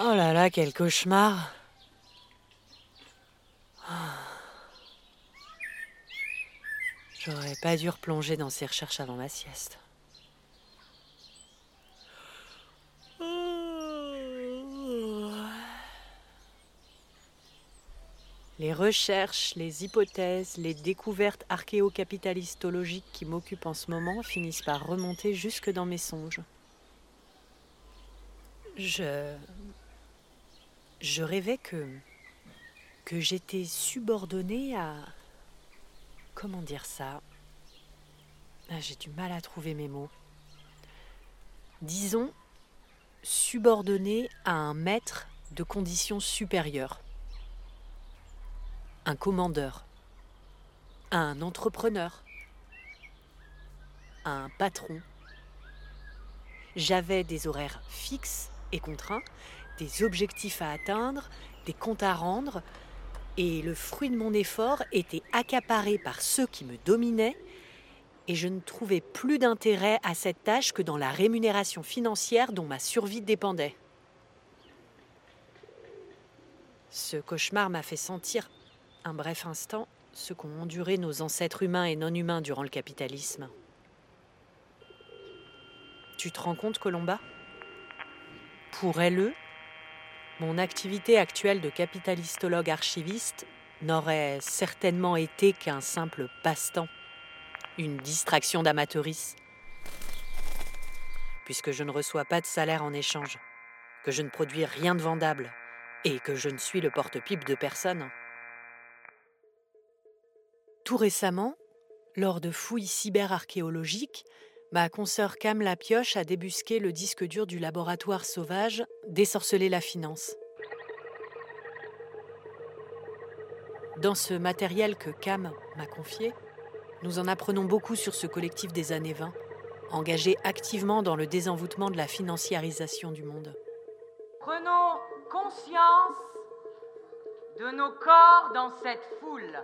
Oh là là, quel cauchemar. Ah. J'aurais pas dû replonger dans ces recherches avant ma sieste. Les recherches, les hypothèses, les découvertes archéocapitalistologiques qui m'occupent en ce moment finissent par remonter jusque dans mes songes. Je. Je rêvais que. que j'étais subordonnée à. Comment dire ça? Ah, J'ai du mal à trouver mes mots. Disons, subordonnée à un maître de conditions supérieures. Un commandeur. Un entrepreneur. Un patron. J'avais des horaires fixes et contraints, des objectifs à atteindre, des comptes à rendre, et le fruit de mon effort était accaparé par ceux qui me dominaient, et je ne trouvais plus d'intérêt à cette tâche que dans la rémunération financière dont ma survie dépendait. Ce cauchemar m'a fait sentir, un bref instant, ce qu'ont enduré nos ancêtres humains et non humains durant le capitalisme. Tu te rends compte, Colomba? Pour LE, mon activité actuelle de capitalistologue archiviste n'aurait certainement été qu'un simple passe-temps, une distraction d'amateurisme, puisque je ne reçois pas de salaire en échange, que je ne produis rien de vendable et que je ne suis le porte-pipe de personne. Tout récemment, lors de fouilles cyberarchéologiques, ma consoeur Cam Lapioche a débusqué le disque dur du laboratoire sauvage Désorceler la finance. Dans ce matériel que Cam m'a confié, nous en apprenons beaucoup sur ce collectif des années 20, engagé activement dans le désenvoûtement de la financiarisation du monde. Prenons conscience de nos corps dans cette foule.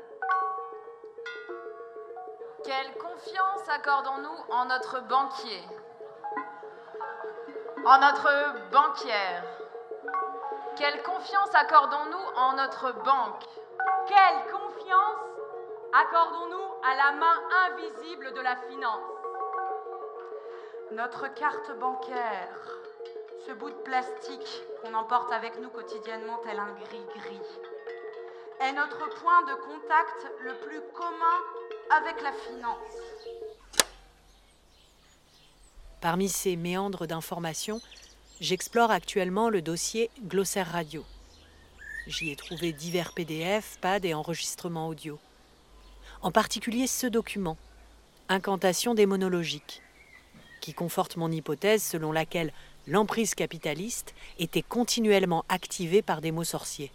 Quelle confiance accordons-nous en notre banquier? En notre banquière. Quelle confiance accordons-nous en notre banque? Quelle confiance accordons-nous à la main invisible de la finance? Notre carte bancaire, ce bout de plastique qu'on emporte avec nous quotidiennement tel un gris-gris, est notre point de contact le plus commun avec la finance. Parmi ces méandres d'informations, j'explore actuellement le dossier Glossaire Radio. J'y ai trouvé divers PDF, PAD et enregistrements audio. En particulier ce document, Incantation démonologique, qui conforte mon hypothèse selon laquelle l'emprise capitaliste était continuellement activée par des mots sorciers.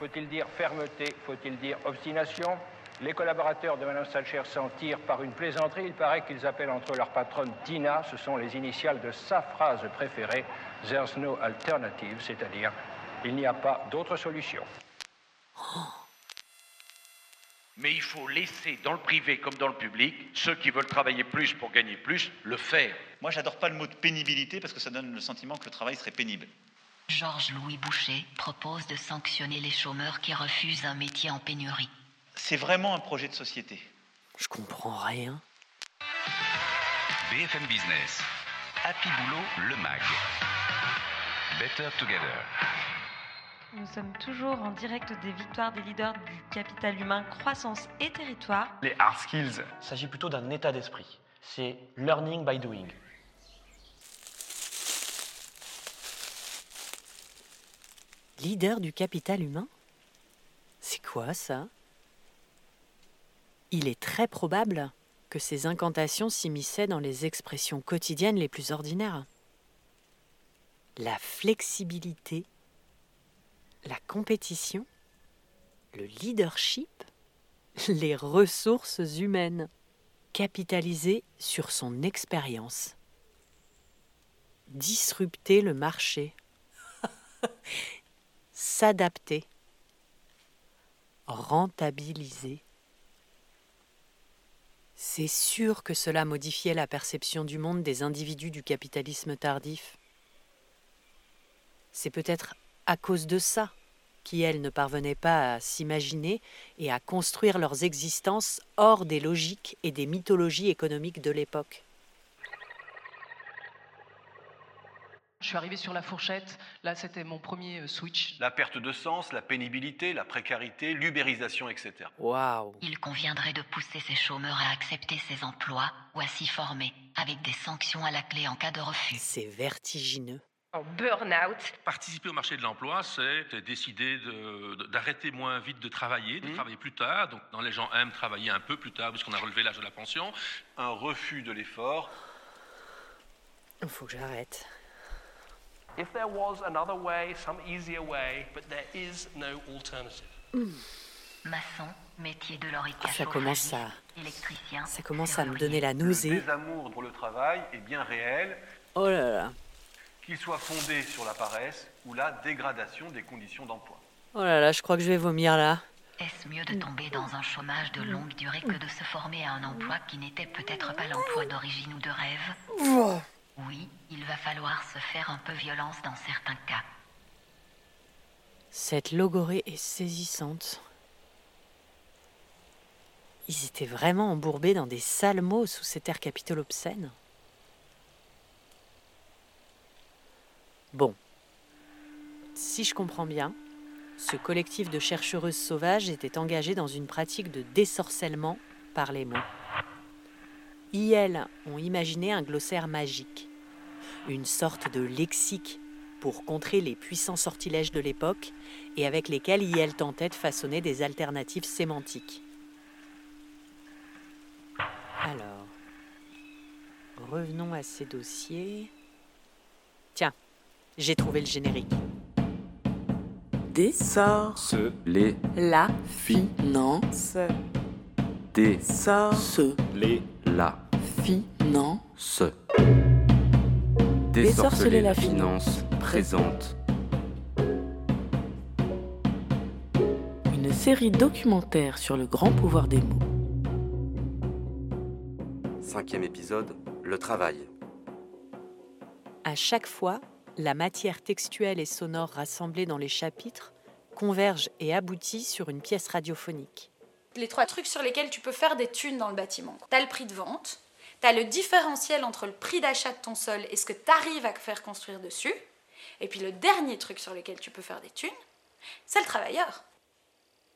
Faut-il dire fermeté Faut-il dire obstination? Les collaborateurs de Mme Salcher s'en tirent par une plaisanterie. Il paraît qu'ils appellent entre leur patronne Tina, ce sont les initiales de sa phrase préférée, There's no alternative, c'est-à-dire il n'y a pas d'autre solution. Mais il faut laisser dans le privé comme dans le public ceux qui veulent travailler plus pour gagner plus le faire. Moi, j'adore pas le mot de pénibilité parce que ça donne le sentiment que le travail serait pénible. Georges-Louis Boucher propose de sanctionner les chômeurs qui refusent un métier en pénurie. C'est vraiment un projet de société. Je comprends rien. BFM Business. Happy Boulot, le MAG. Better Together. Nous sommes toujours en direct des victoires des leaders du capital humain, croissance et territoire. Les hard skills, il s'agit plutôt d'un état d'esprit. C'est learning by doing. Leader du capital humain. C'est quoi ça? Il est très probable que ces incantations s'immisçaient dans les expressions quotidiennes les plus ordinaires. La flexibilité, la compétition, le leadership, les ressources humaines, capitaliser sur son expérience, disrupter le marché, s'adapter, rentabiliser. C'est sûr que cela modifiait la perception du monde des individus du capitalisme tardif. C'est peut-être à cause de ça qui, elles, ne parvenaient pas à s'imaginer et à construire leurs existences hors des logiques et des mythologies économiques de l'époque. Je suis arrivé sur la fourchette, là c'était mon premier euh, switch. La perte de sens, la pénibilité, la précarité, l'ubérisation, etc. Waouh Il conviendrait de pousser ces chômeurs à accepter ces emplois ou à s'y former, avec des sanctions à la clé en cas de refus. C'est vertigineux. En burn-out. Participer au marché de l'emploi, c'est décider d'arrêter moins vite de travailler, de travailler plus tard. Donc, dans les gens aiment travailler un peu plus tard, puisqu'on a relevé l'âge de la pension. Un refus de l'effort. Il faut que j'arrête. If there was another way, some easier way, but there is no alternative. Maçon, métier de. Ça commence à, électricien. ça commence à me donner la nausée. Le désamour pour le travail est bien réel. Oh là là. Qu'il soit fondé sur la paresse ou la dégradation des conditions d'emploi. Oh là là, je crois que je vais vomir là. Est-ce mieux de tomber dans un chômage de longue durée que de se former à un emploi qui n'était peut-être pas l'emploi d'origine ou de rêve? Oui, il va falloir se faire un peu violence dans certains cas. Cette logorée est saisissante. Ils étaient vraiment embourbés dans des sales mots sous cet air capitole obscène. Bon. Si je comprends bien, ce collectif de chercheuses sauvages était engagé dans une pratique de désorcellement par les mots. IL ont imaginé un glossaire magique, une sorte de lexique pour contrer les puissants sortilèges de l'époque et avec lesquels IL tentait de façonner des alternatives sémantiques. Alors, revenons à ces dossiers. Tiens, j'ai trouvé le générique. Des sorts. Se, les, La finance. Des sorts. Se, les, la, Finance. Désorceler la finance présente. Une série documentaire sur le grand pouvoir des mots. Cinquième épisode, le travail. À chaque fois, la matière textuelle et sonore rassemblée dans les chapitres converge et aboutit sur une pièce radiophonique. Les trois trucs sur lesquels tu peux faire des thunes dans le bâtiment. Tu as le prix de vente, tu as le différentiel entre le prix d'achat de ton sol et ce que tu arrives à faire construire dessus. Et puis le dernier truc sur lequel tu peux faire des thunes, c'est le travailleur.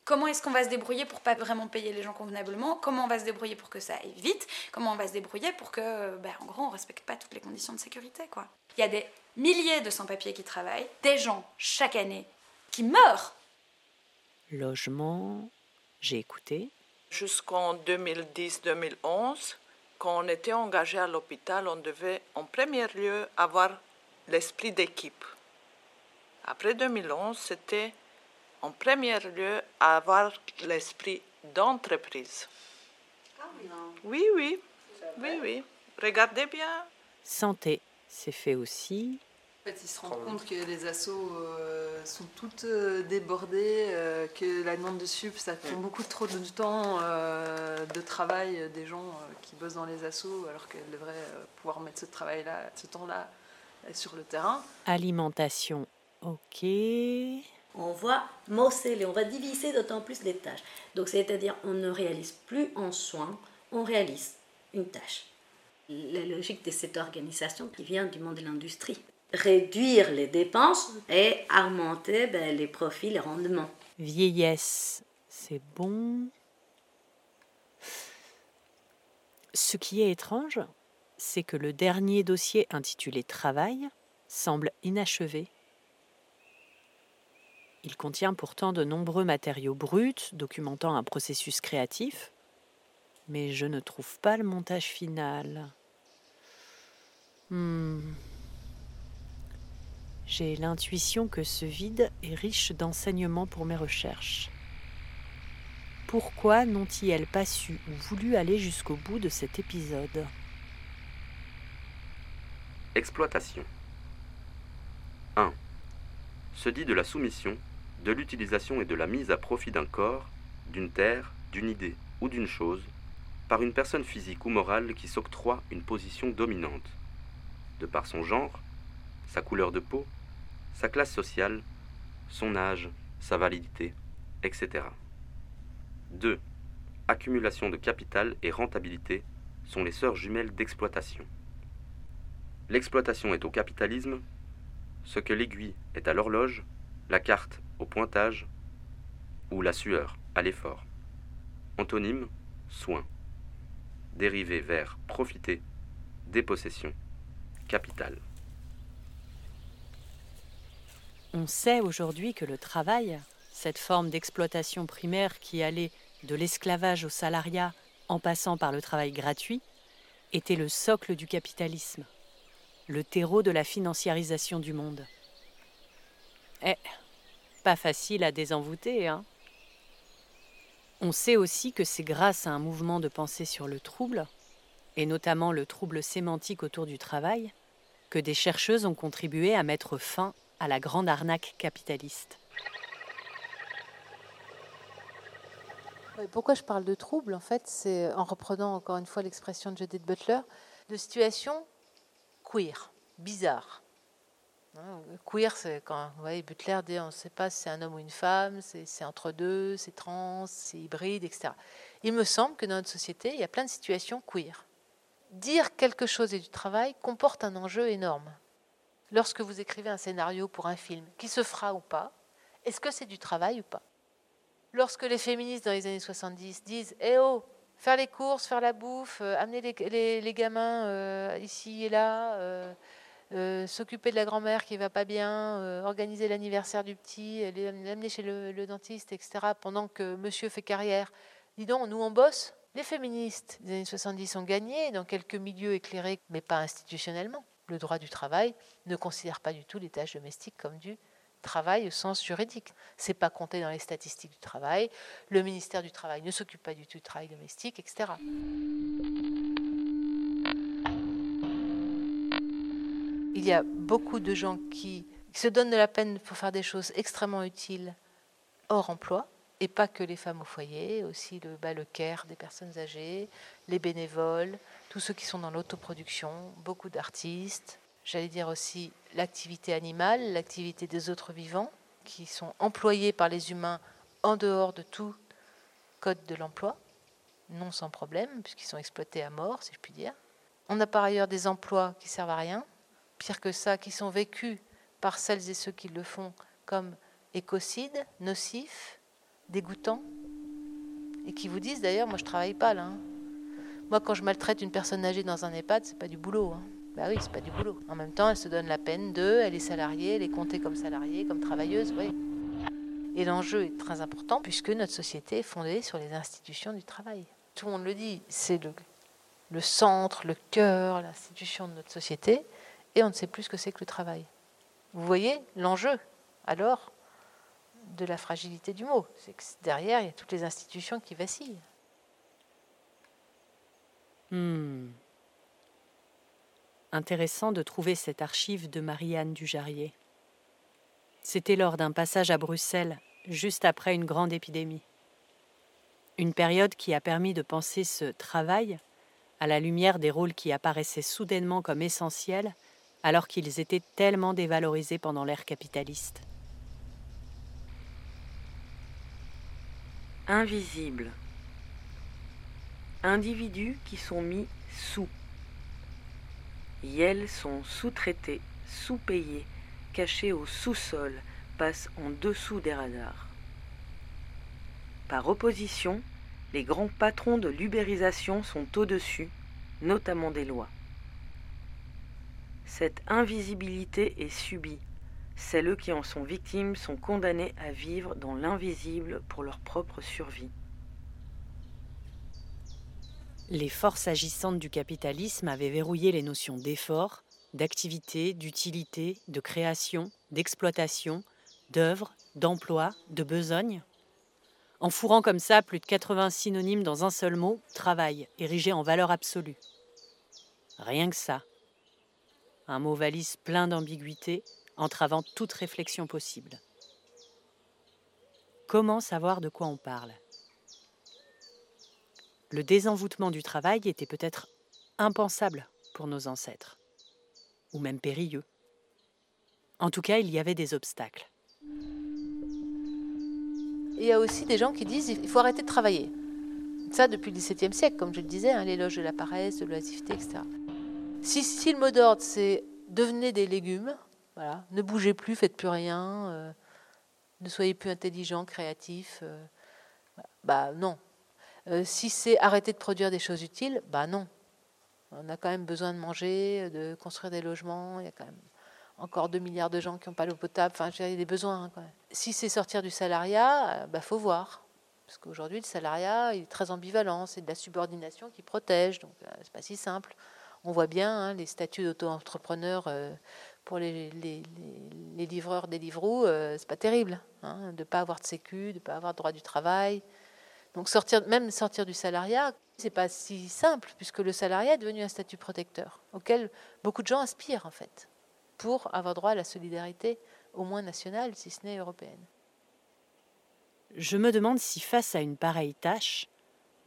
Comment est-ce qu'on va se débrouiller pour pas vraiment payer les gens convenablement? Comment on va se débrouiller pour que ça aille vite? Comment on va se débrouiller pour que, ben, en gros, on respecte pas toutes les conditions de sécurité, quoi? Il y a des milliers de sans-papiers qui travaillent, des gens chaque année qui meurent. Logement, j'ai écouté. Jusqu'en 2010-2011, quand on était engagé à l'hôpital, on devait en premier lieu avoir l'esprit d'équipe. Après 2011, c'était en premier lieu avoir l'esprit d'entreprise. Oui, oui, oui, oui. Regardez bien. Santé, c'est fait aussi. En fait, ils se rendent compte que les assos euh, sont toutes euh, débordées, euh, que la demande de sup, ça prend beaucoup trop de temps euh, de travail des gens euh, qui bossent dans les assos, alors qu'elles devraient euh, pouvoir mettre ce travail-là, ce temps-là euh, sur le terrain. Alimentation, ok. On va morceler, on va diviser d'autant plus les tâches. Donc, c'est-à-dire, on ne réalise plus en soin, on réalise une tâche. La logique de cette organisation qui vient du monde de l'industrie. Réduire les dépenses et augmenter ben, les profits, les rendements. Vieillesse, c'est bon. Ce qui est étrange, c'est que le dernier dossier intitulé Travail semble inachevé. Il contient pourtant de nombreux matériaux bruts documentant un processus créatif, mais je ne trouve pas le montage final. Hmm. J'ai l'intuition que ce vide est riche d'enseignements pour mes recherches. Pourquoi n'ont-ils pas su ou voulu aller jusqu'au bout de cet épisode? Exploitation 1. Se dit de la soumission, de l'utilisation et de la mise à profit d'un corps, d'une terre, d'une idée ou d'une chose, par une personne physique ou morale qui s'octroie une position dominante, de par son genre, sa couleur de peau, sa classe sociale, son âge, sa validité, etc. 2. Accumulation de capital et rentabilité sont les sœurs jumelles d'exploitation. L'exploitation est au capitalisme ce que l'aiguille est à l'horloge, la carte au pointage ou la sueur à l'effort. Antonyme soin. Dérivé vers profiter, dépossession, capital. On sait aujourd'hui que le travail, cette forme d'exploitation primaire qui allait de l'esclavage au salariat en passant par le travail gratuit, était le socle du capitalisme, le terreau de la financiarisation du monde. Eh, pas facile à désenvoûter, hein On sait aussi que c'est grâce à un mouvement de pensée sur le trouble, et notamment le trouble sémantique autour du travail, que des chercheuses ont contribué à mettre fin à la grande arnaque capitaliste. Pourquoi je parle de trouble En fait, c'est en reprenant encore une fois l'expression de Judith Butler, de situation queer, bizarre. Hein, queer, c'est quand vous voyez, Butler dit on ne sait pas si c'est un homme ou une femme, c'est entre deux, c'est trans, c'est hybride, etc. Il me semble que dans notre société, il y a plein de situations queer. Dire quelque chose et du travail comporte un enjeu énorme lorsque vous écrivez un scénario pour un film, qui se fera ou pas, est-ce que c'est du travail ou pas? Lorsque les féministes dans les années 70 disent Eh oh, faire les courses, faire la bouffe, euh, amener les, gamins euh, ici et là, euh, s'occuper de la grand-mère qui va pas bien, organiser l'anniversaire du petit, l'amener chez le, le, dentiste, etc., pendant que monsieur fait carrière. Dis donc, nous on bosse. Les féministes des années 70 ont gagné dans quelques milieux éclairés, mais pas institutionnellement le droit du travail ne considère pas du tout les tâches domestiques comme du travail au sens juridique. C'est pas compté dans les statistiques du travail. Le ministère du Travail ne s'occupe pas du tout du travail domestique, etc. Il y a beaucoup de gens qui se donnent de la peine pour faire des choses extrêmement utiles hors emploi, et pas que les femmes au foyer, aussi le, bah, care des personnes âgées, les bénévoles, tous ceux qui sont dans l'autoproduction, beaucoup d'artistes. J'allais dire aussi l'activité animale, l'activité des autres vivants, qui sont employés par les humains en dehors de tout code de l'emploi, non sans problème, puisqu'ils sont exploités à mort, si je puis dire. On a par ailleurs des emplois qui servent à rien, pire que ça, qui sont vécus par celles et ceux qui le font comme écocides, nocifs, dégoûtants, et qui vous disent d'ailleurs, moi je travaille pas là. Hein. Moi quand je maltraite une personne âgée dans un EHPAD, c'est pas du boulot. Hein. Bah oui, c'est pas du boulot. En même temps, elle se donne la peine de, elle est salariée, elle est comptée comme salariée, comme travailleuse, oui. Et l'enjeu est très important puisque notre société est fondée sur les institutions du travail. Tout le monde le dit, c'est le, le centre, le cœur, l'institution de notre société, et on ne sait plus ce que c'est que le travail. Vous voyez l'enjeu alors de la fragilité du mot. C'est que derrière, il y a toutes les institutions qui vacillent. Hmm. Intéressant de trouver cette archive de Marianne Dujarrier. C'était lors d'un passage à Bruxelles, juste après une grande épidémie. Une période qui a permis de penser ce travail à la lumière des rôles qui apparaissaient soudainement comme essentiels alors qu'ils étaient tellement dévalorisés pendant l'ère capitaliste. Invisibles. Individus qui sont mis sous. Yels sont sous-traités, sous-payés, cachés au sous-sol, passent en dessous des radars. Par opposition, les grands patrons de l'ubérisation sont au-dessus, notamment des lois. Cette invisibilité est subie, Celles qui en sont victimes sont condamnées à vivre dans l'invisible pour leur propre survie. Les forces agissantes du capitalisme avaient verrouillé les notions d'effort, d'activité, d'utilité, de création, d'exploitation, d'œuvre, d'emploi, de besogne, en fourrant comme ça plus de 80 synonymes dans un seul mot, travail, érigé en valeur absolue. Rien que ça. Un mot valise plein d'ambiguïté, entravant toute réflexion possible. Comment savoir de quoi on parle? Le désenvoûtement du travail était peut-être impensable pour nos ancêtres, ou même périlleux. En tout cas, il y avait des obstacles. Il y a aussi des gens qui disent il faut arrêter de travailler. Ça depuis le XVIIe siècle, comme je le disais, hein, l'éloge de la paresse, de l'oisiveté, etc. Si, si, le mot d'ordre c'est devenez des légumes, ne bougez plus, faites plus rien, euh, ne soyez plus intelligent, créatif, euh, bah non. Euh, si c'est arrêter de produire des choses utiles, bah non. On a quand même besoin de manger, de construire des logements, il y a quand même encore 2 milliards de gens qui n'ont pas l'eau potable. Enfin, il y a des besoins. Hein, si c'est sortir du salariat, bah, faut voir. Parce qu'aujourd'hui, le salariat est très ambivalent. C'est de la subordination qui protège. Donc, ce c'est pas si simple. On voit bien hein, les statuts d'auto-entrepreneur pour les, livreurs des livreaux, euh, c'est pas terrible hein, de ne pas avoir de sécu, de ne pas avoir droit du travail. Donc sortir, même sortir du salariat, c'est pas si simple puisque le salariat est devenu un statut protecteur auquel beaucoup de gens aspirent en fait pour avoir droit à la solidarité au moins nationale, si ce n'est européenne. Je me demande si face à une pareille tâche,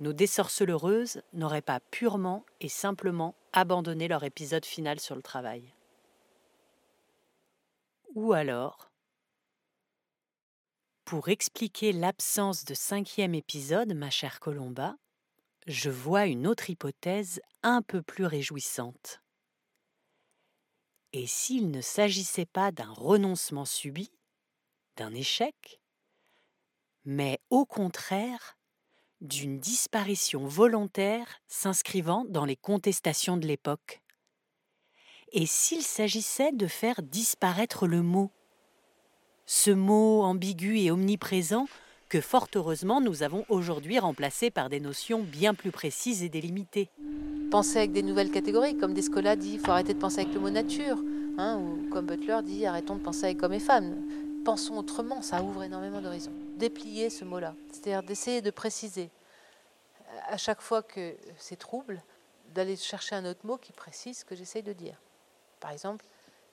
nos désorcelleureuses n'auraient pas purement et simplement abandonné leur épisode final sur le travail. Ou alors, pour expliquer l'absence de cinquième épisode, ma chère Colomba, je vois une autre hypothèse un peu plus réjouissante. Et s'il ne s'agissait pas d'un renoncement subi, d'un échec, mais au contraire d'une disparition volontaire s'inscrivant dans les contestations de l'époque? Et s'il s'agissait de faire disparaître le mot? Ce mot ambigu et omniprésent que fort heureusement nous avons aujourd'hui remplacé par des notions bien plus précises et délimitées. Penser avec des nouvelles catégories, comme Descola dit, il faut arrêter de penser avec le mot nature, hein, ou comme Butler dit, arrêtons de penser avec hommes et femmes. Pensons autrement, ça ouvre énormément d'horizons. Déplier ce mot-là, c'est-à-dire d'essayer de préciser à chaque fois que c'est trouble, d'aller chercher un autre mot qui précise ce que j'essaye de dire. Par exemple,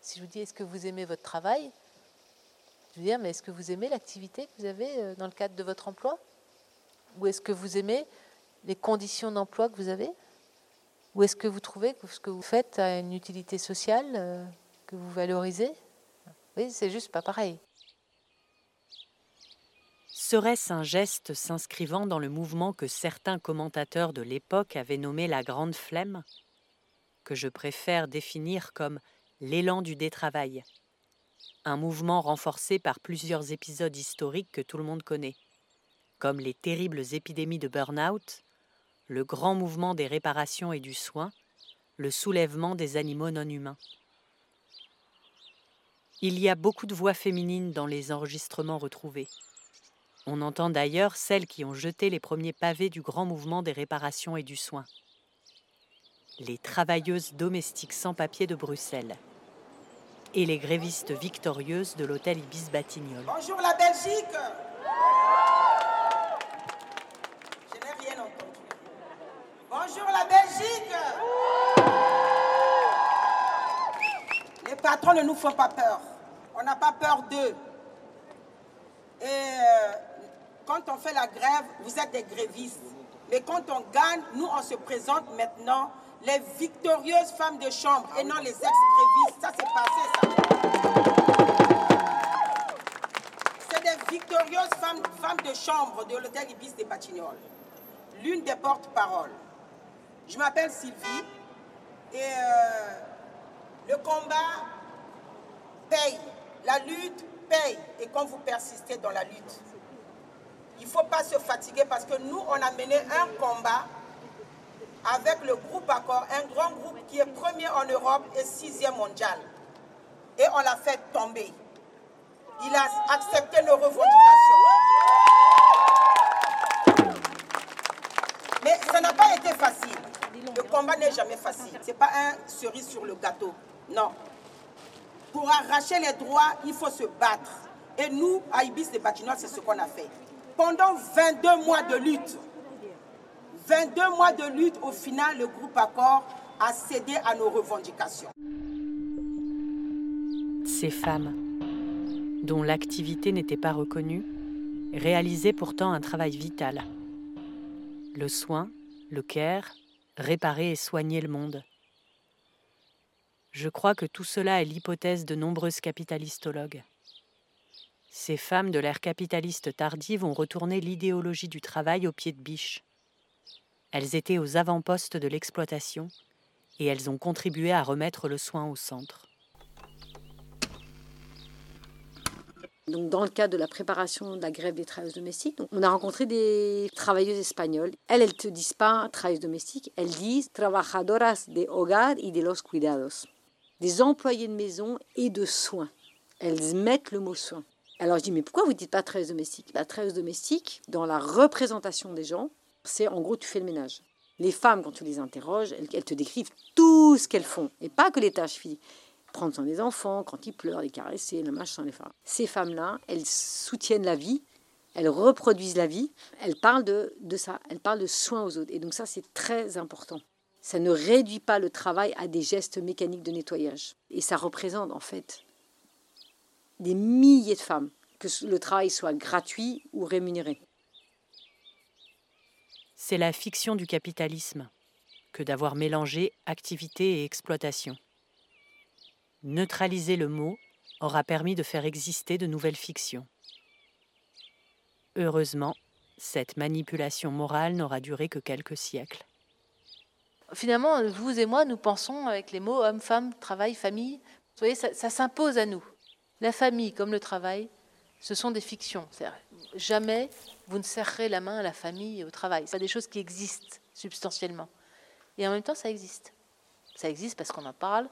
si je vous dis est-ce que vous aimez votre travail Je veux dire, mais est-ce que vous aimez l'activité que vous avez euh, dans le cadre de votre emploi? Ou est-ce que vous aimez les conditions d'emploi que vous avez? Ou est-ce que vous trouvez que ce que vous faites a une utilité sociale euh, que vous valorisez? Oui, c'est juste pas pareil. Serait-ce un geste s'inscrivant dans le mouvement que certains commentateurs de l'époque avaient nommé la Grande Flemme? Que je préfère définir comme l'élan du détravail, un mouvement renforcé par plusieurs épisodes historiques que tout le monde connaît, comme les terribles épidémies de burn-out, le grand mouvement des réparations et du soin, le soulèvement des animaux non humains. Il y a beaucoup de voix féminines dans les enregistrements retrouvés. On entend d'ailleurs celles qui ont jeté les premiers pavés du grand mouvement des réparations et du soin les travailleuses domestiques sans papier de Bruxelles et les grévistes victorieuses de l'hôtel Ibis Batignolles. Bonjour la Belgique Je n'ai rien entendu. Bonjour la Belgique Les patrons ne nous font pas peur. On n'a pas peur d'eux. Et euh, quand on fait la grève, vous êtes des grévistes. Mais quand on gagne, nous, on se présente maintenant les victorieuses femmes de chambre et non les ex-grévistes. Ça, c'est passé. C'est des victorieuses femmes, femmes de chambre de l'hôtel Ibis des Batignolles. L'une des porte-paroles. Je m'appelle Sylvie et euh, le combat paye. La lutte paye. Et quand vous persistez dans la lutte, il ne faut pas se fatiguer parce que nous, on a mené un combat avec le groupe Accord, un grand groupe qui est premier en Europe et sixième mondial. Et on l'a fait tomber. Il a accepté nos revendications. Mais ça n'a pas été facile. Le combat n'est jamais facile. Ce n'est pas un cerise sur le gâteau. Non. Pour arracher les droits, il faut se battre. Et nous, à Ibis des Bâtiments, c'est ce qu'on a fait. Pendant 22 mois de lutte, 22 mois de lutte, au final, le groupe Accord a cédé à nos revendications. Ces femmes, dont l'activité n'était pas reconnue, réalisaient pourtant un travail vital. Le soin, le care, réparer et soigner le monde. Je crois que tout cela est l'hypothèse de nombreuses capitalistologues. Ces femmes de l'ère capitaliste tardive ont retourné l'idéologie du travail au pied de biche. Elles étaient aux avant-postes de l'exploitation et elles ont contribué à remettre le soin au centre. Donc, dans le cadre de la préparation de la grève des travailleuses domestiques, on a rencontré des travailleuses espagnoles. Elles, ne te disent pas travailleuses domestiques, elles disent trabajadoras de hogar y de los cuidados. Des employés de maison et de soins. Elles mettent le mot soin. Alors je dis, mais pourquoi vous ne dites pas travailleuse domestique La travailleuse domestique, dans la représentation des gens, c'est en gros, tu fais le ménage. Les femmes, quand tu les interroges, elles, te décrivent tout ce qu'elles font, et pas que les tâches physiques prendre soin des enfants, quand ils pleurent, les caresser, le machin, les femmes. Ces femmes-là, elles soutiennent la vie, elles reproduisent la vie, elles parlent de, de ça, elles parlent de soins aux autres. Et donc ça, c'est très important. Ça ne réduit pas le travail à des gestes mécaniques de nettoyage. Et ça représente en fait des milliers de femmes, que le travail soit gratuit ou rémunéré. C'est la fiction du capitalisme que d'avoir mélangé activité et exploitation. Neutraliser le mot aura permis de faire exister de nouvelles fictions. Heureusement, cette manipulation morale n'aura duré que quelques siècles. Finalement, vous et moi, nous pensons avec les mots homme, femme, travail, famille. Vous voyez, ça, ça s'impose à nous. La famille comme le travail, ce sont des fictions. Jamais vous ne serrerez la main à la famille et au travail. Ce pas des choses qui existent substantiellement. Et en même temps, ça existe. Ça existe parce qu'on en parle,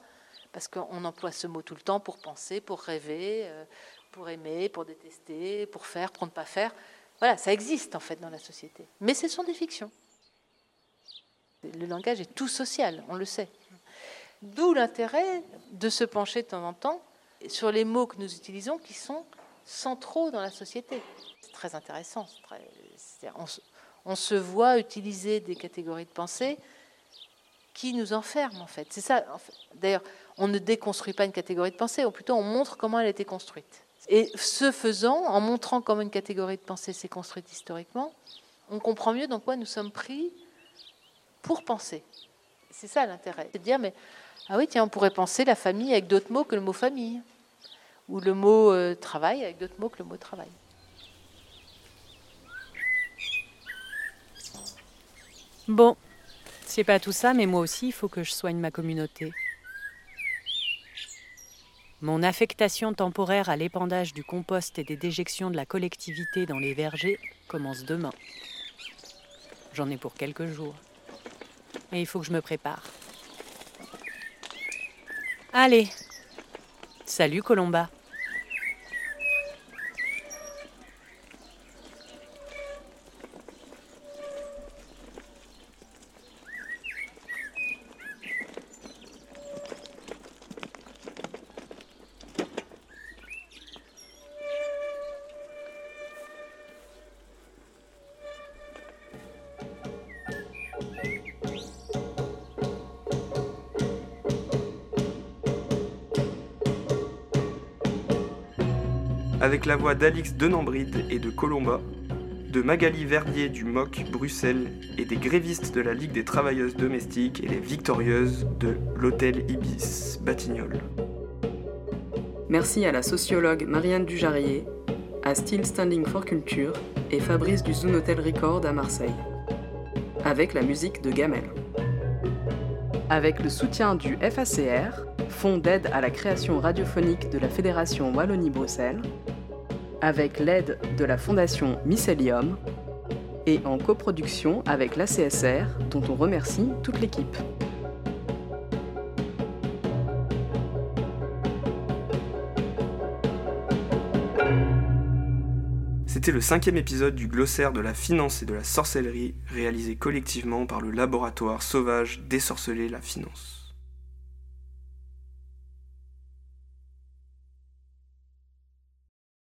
parce qu'on emploie ce mot tout le temps pour penser, pour rêver, euh, pour aimer, pour détester, pour faire, pour ne pas faire. Voilà, ça existe en fait dans la société. Mais ce sont des fictions. Le langage est tout social, on le sait. D'où l'intérêt de se pencher de temps en temps sur les mots que nous utilisons qui sont centraux dans la société. C'est très intéressant. on, on, se voit utiliser des catégories de pensée qui nous enferment en fait. C'est ça. D'ailleurs, on ne déconstruit pas une catégorie de pensée, ou plutôt on montre comment elle a été construite. Et ce faisant, en montrant comment une catégorie de pensée s'est construite historiquement, on comprend mieux dans quoi nous sommes pris pour penser. C'est ça l'intérêt. C'est de dire, mais ah oui, tiens, on pourrait penser la famille avec d'autres mots que le mot famille, ou le mot euh, travail avec d'autres mots que le mot travail. Bon, c'est pas tout ça, mais moi aussi, il faut que je soigne ma communauté. Mon affectation temporaire à l'épandage du compost et des déjections de la collectivité dans les vergers commence demain. J'en ai pour quelques jours. Et il faut que je me prépare. Allez. Salut Colomba. Avec la voix d'Alix Denambride et de Colomba, de Magali Verdier du MOC Bruxelles et des grévistes de la Ligue des travailleuses domestiques et les victorieuses de l'Hôtel Ibis Batignolles. Merci à la sociologue Marianne Dujarrier, à Still Standing for Culture et Fabrice du Zoom Hotel Record à Marseille. Avec la musique de Gamel. Avec le soutien du FACR, Fonds d'aide à la création radiophonique de la Fédération Wallonie-Bruxelles, avec l'aide de la Fondation Mycelium et en coproduction avec l'ACSR, dont on remercie toute l'équipe. C'était le cinquième épisode du glossaire de la finance et de la sorcellerie réalisé collectivement par le laboratoire sauvage Désorceler la finance.